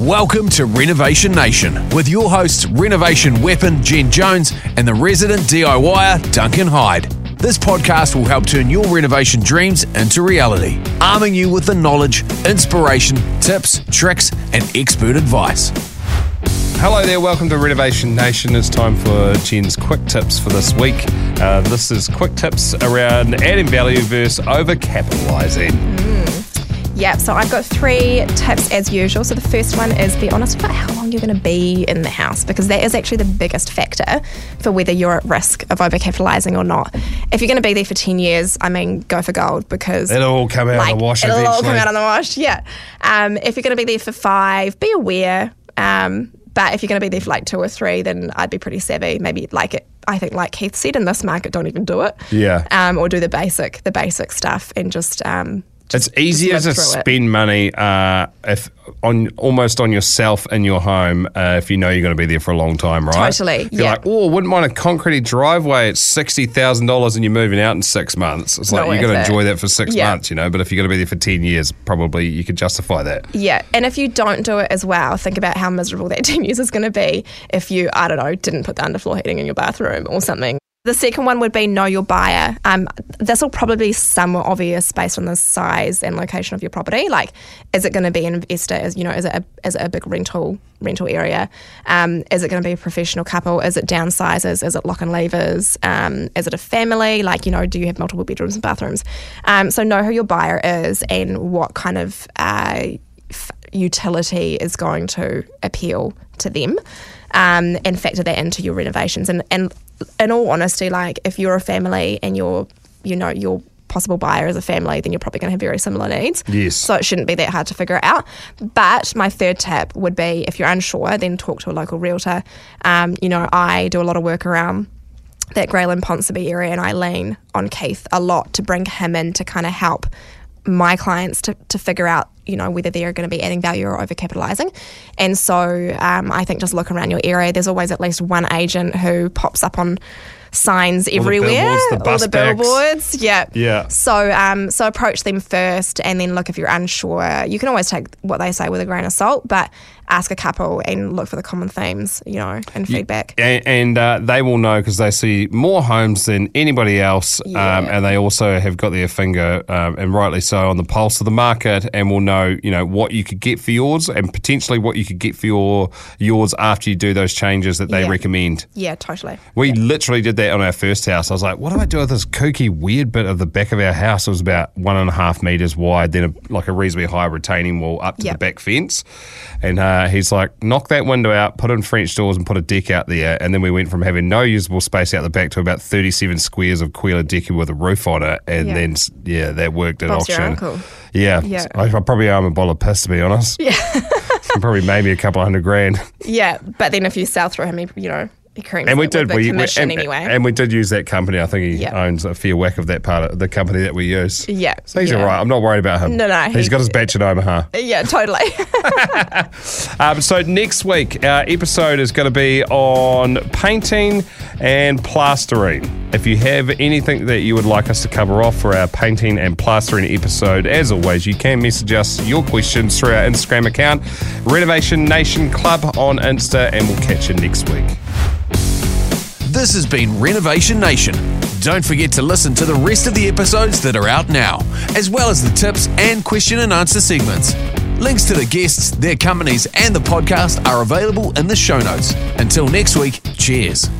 Welcome to Renovation Nation with your hosts, Renovation Weapon Jen Jones and the resident DIYer Duncan Heyde. This podcast will help turn your renovation dreams into reality, arming you with the knowledge, inspiration, tips, tricks, and expert advice. Hello there, welcome to Renovation Nation. It's time for Jen's quick tips for this week. Uh, this is quick tips around adding value versus overcapitalizing. Yeah, so I've got three tips as usual. So the first one is be honest about how long you're going to be in the house because that is actually the biggest factor for whether you're at risk of overcapitalising or not. If you're going to be there for 10 years, I mean, go for gold because It'll all come out like, in the wash it'll all come out on the wash, yeah. Um, if you're going to be there for five, be aware. Um, but if you're going to be there for like two or three, then I'd be pretty savvy. Maybe like it, I think, like Keith said, in this market, don't even do it. Yeah. Um, or do the basic, the basic stuff, and just um, It's easier to through it. spend money uh, if on almost on yourself in your home uh, if you know you're going to be there for a long time, right? Totally, If you're yeah. like, oh, wouldn't mind a concrete driveway. It's sixty thousand dollars, and you're moving out in six months. It's like you're going to enjoy that for six Yeah. months, you know. But if you're going to be there for ten years, probably you could justify that. Yeah, and if you don't do it as well, think about how miserable that 10 years is going to be if you, I don't know, didn't put the underfloor heating in your bathroom or something. The second one would be know your buyer. Um, this will probably be somewhat obvious based on the size and location of your property. Like, is it going to be an investor? Is you know, is it a, is it a big rental rental area? Um, is it going to be a professional couple? Is it downsizers? Is it lock and levers? Um, is it a family? Like, you know, do you have multiple bedrooms and bathrooms? Um, so know who your buyer is and what kind of uh, utility is going to appeal to them um, and factor that into your renovations. And and in all honesty like if you're a family and you're you know your possible buyer is a family then you're probably going to have very similar needs. Yes. so it shouldn't be that hard to figure it out. But my third tip would be if you're unsure then talk to a local realtor. Um, you know i do a lot of work around that Grey Lynn Ponsonby area, and I lean on Keith a lot to bring him in to kind of help my clients to, to figure out, you know, whether they're going to be adding value or overcapitalizing. And so um, I think just look around your area. There's always at least one agent who pops up on signs everywhere, billboards, the bus all the billboards. Yeah, Yeah. So um, so approach them first, and then look if you're unsure. You can always take what they say with a grain of salt, but ask a couple and look for the common themes, you know, and feedback. and, and uh, they will know because they see more homes than anybody else, Yeah. um, and they also have got their finger, um, and rightly so, on the pulse of the market, and will know, you know, what you could get for yours, and potentially what you could get for your yours after you do those changes that they Yeah. recommend. Yeah, totally. We literally did that on our first house. I was like, what do I do with this kooky, weird bit of the back of our house? It was about one and a half meters wide, then a, like a reasonably high retaining wall up to the back fence. And uh, he's like, knock that window out, put in French doors, and put a deck out there. And then we went from having no usable space out the back to about 37 squares of Kwila decking with a roof on it. And Yeah. then, yeah, that worked at Bob's auction. Yeah. Yeah. I, I probably owe him a bottle of piss, to be honest. Yeah. probably maybe a couple hundred grand. Yeah, but then if you sell through him, you know, And we did. We, we and, anyway. and we did use that company. I think he Yeah. owns a fair whack of that part of the company that we use. Yeah, so he's yeah. all right. I'm not worried about him. No, no, he's he- got his bach in Omaha. yeah, totally. Um, so next week, our episode is going to be on painting and plastering. If you have anything that you would like us to cover off for our painting and plastering episode, as always, you can message us your questions through our Instagram account, Renovation Nation Club on Insta, and we'll catch you next week. This has been Renovation Nation. Don't forget to listen to the rest of the episodes that are out now, as well as the tips and question and answer segments. Links to the guests, their companies, and the podcast are available in the show notes. Until next week, cheers.